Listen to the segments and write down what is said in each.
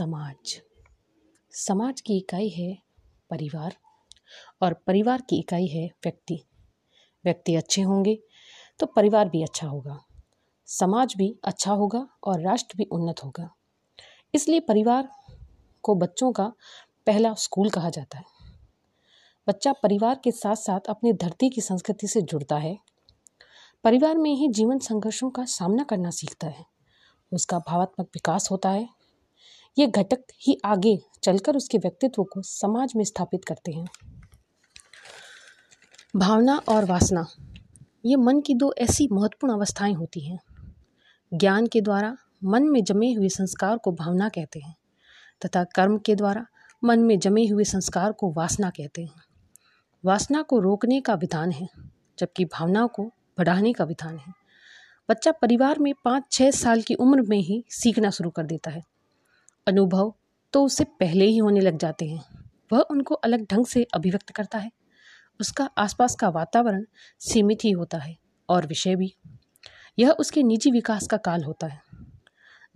समाज। समाज की इकाई है परिवार और परिवार की इकाई है व्यक्ति। व्यक्ति अच्छे होंगे तो परिवार भी अच्छा होगा। समाज भी अच्छा होगा और राष्ट्र भी उन्नत होगा। इसलिए परिवार को बच्चों का पहला स्कूल कहा जाता है। बच्चा परिवार के साथ साथ अपनी धरती की संस्कृति से जुड़ता है। परिवार में ही जीवन संघर्षों का सामना करना सीखता है। उसका भावात्मक विकास होता है। ये घटक ही आगे चलकर उसके व्यक्तित्व को समाज में स्थापित करते हैं। भावना और वासना, ये मन की दो ऐसी महत्वपूर्ण अवस्थाएँ होती हैं। ज्ञान के द्वारा मन में जमे हुए संस्कार को भावना कहते हैं, तथा कर्म के द्वारा मन में जमे हुए संस्कार को वासना कहते हैं। वासना को रोकने का विधान है, जबकि भावना को बढ़ाने का विधान है। बच्चा परिवार में पाँच छः साल की उम्र में ही सीखना शुरू कर देता है। अनुभव तो उससे पहले ही होने लग जाते हैं। वह उनको अलग ढंग से अभिव्यक्त करता है। उसका आसपास का वातावरण सीमित ही होता है और विषय भी। यह उसके निजी विकास का काल होता है।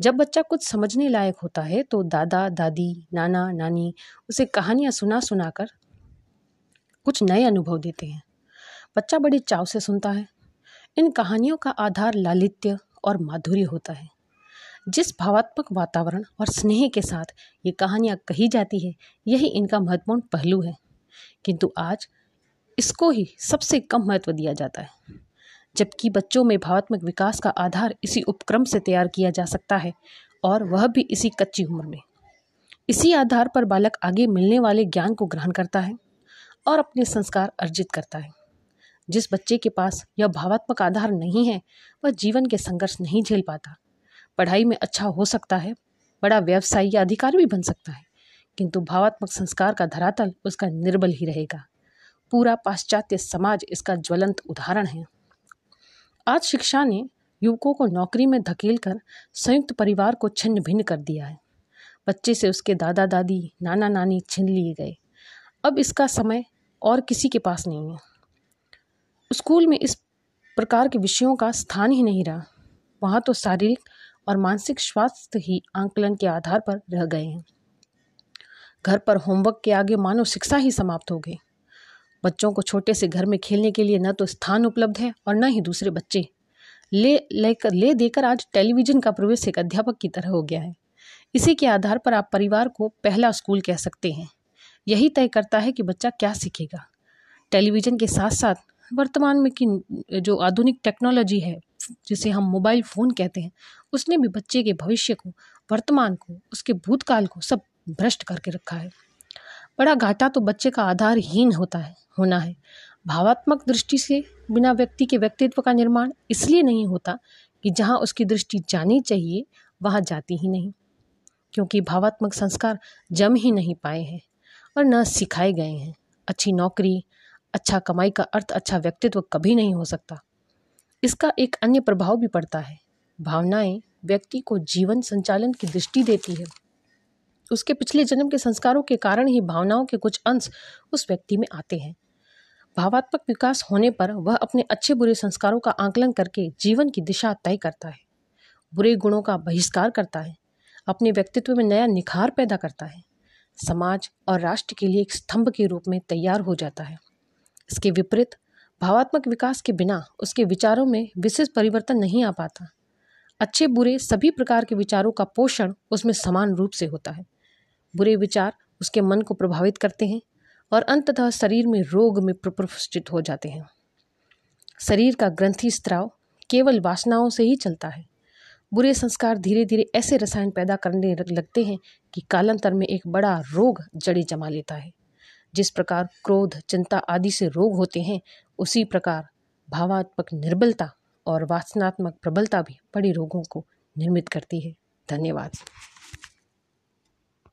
जब बच्चा कुछ समझने लायक होता है तो दादा, दादी, नाना, नानी उसे कहानियाँ सुना सुना कर कुछ नए अनुभव देते हैं। बच्चा बड़े चाव से सुनता है। इन कहानियों का आधार लालित्य और माधुर्य होता है। जिस भावात्मक वातावरण और स्नेह के साथ ये कहानियाँ कही जाती है, यही इनका महत्वपूर्ण पहलू है। किंतु आज इसको ही सबसे कम महत्व दिया जाता है, जबकि बच्चों में भावात्मक विकास का आधार इसी उपक्रम से तैयार किया जा सकता है और वह भी इसी कच्ची उम्र में। इसी आधार पर बालक आगे मिलने वाले ज्ञान को ग्रहण करता है और अपने संस्कार अर्जित करता है। जिस बच्चे के पास यह भावात्मक आधार नहीं है, वह जीवन के संघर्ष नहीं झेल पाता। पढ़ाई में अच्छा हो सकता है, बड़ा व्यवसायी या अधिकारी भी बन सकता है, किंतु भावात्मक संस्कार का धरातल उसका निर्बल ही रहेगा। पूरा पाश्चात्य समाज इसका ज्वलंत उदाहरण है। आज शिक्षा ने युवकों को नौकरी में धकेल कर संयुक्त परिवार को छिन्न भिन्न कर दिया है। बच्चे से उसके दादा दादी नाना नानी छिन लिए गए। अब इसका समय और किसी के पास नहीं है। स्कूल में इस प्रकार के विषयों का स्थान ही नहीं रहा। वहाँ तो शारीरिक और मानसिक स्वास्थ्य ही आंकलन के आधार पर रह गए हैं। घर पर होमवर्क के आगे मानव शिक्षा ही समाप्त हो गई। बच्चों को छोटे से घर में खेलने के लिए न तो स्थान उपलब्ध है और न ही दूसरे बच्चे। ले, लेकर, ले देकर आज टेलीविज़न का प्रवेश एक अध्यापक की तरह हो गया है। इसी के आधार पर आप परिवार को पहला स्कूल कह सकते हैं। यही तय करता है कि बच्चा क्या सीखेगा। टेलीविज़न के साथ साथ वर्तमान में की, जो आधुनिक टेक्नोलॉजी है, जिसे हम मोबाइल फ़ोन कहते हैं, उसने भी बच्चे के भविष्य को, वर्तमान को, उसके भूतकाल को सब भ्रष्ट करके रखा है। बड़ा घाटा तो बच्चे का आधारहीन होता है, होना है। भावात्मक दृष्टि से बिना व्यक्ति के व्यक्तित्व का निर्माण इसलिए नहीं होता कि जहाँ उसकी दृष्टि जानी चाहिए, वहाँ जाती ही नहीं। क्योंकि भावात्मक संस्कार जम ही नहीं पाए हैं और न सिखाए गए हैं। अच्छी नौकरी अच्छा कमाई का अर्थ अच्छा व्यक्तित्व कभी नहीं हो सकता। इसका एक अन्य प्रभाव भी पड़ता है। भावनाएँ व्यक्ति को जीवन संचालन की दृष्टि देती है। उसके पिछले जन्म के संस्कारों के कारण ही भावनाओं के कुछ अंश उस व्यक्ति में आते हैं। भावात्मक विकास होने पर वह अपने अच्छे बुरे संस्कारों का आंकलन करके जीवन की दिशा तय करता है। बुरे गुणों का बहिष्कार करता है। अपने व्यक्तित्व में नया निखार पैदा करता है। समाज और राष्ट्र के लिए एक स्तंभ के रूप में तैयार हो जाता है। इसके विपरीत, भावात्मक विकास के बिना उसके विचारों में विशेष परिवर्तन नहीं आ पाता। अच्छे बुरे सभी प्रकार के विचारों का पोषण उसमें समान रूप से होता है। बुरे विचार उसके मन को प्रभावित करते हैं और अंततः शरीर में रोग में प्रपुष्टित हो जाते हैं। शरीर का ग्रंथि स्त्राव केवल वासनाओं से ही चलता है। बुरे संस्कार धीरे धीरे ऐसे रसायन पैदा करने लगते हैं कि कालांतर में एक बड़ा रोग जड़ी जमा लेता है। जिस प्रकार क्रोध, चिंता आदि से रोग होते हैं, उसी प्रकार भावात्मक निर्बलता और वासनात्मक प्रबलता भी बड़े रोगों को निर्मित करती है। धन्यवाद।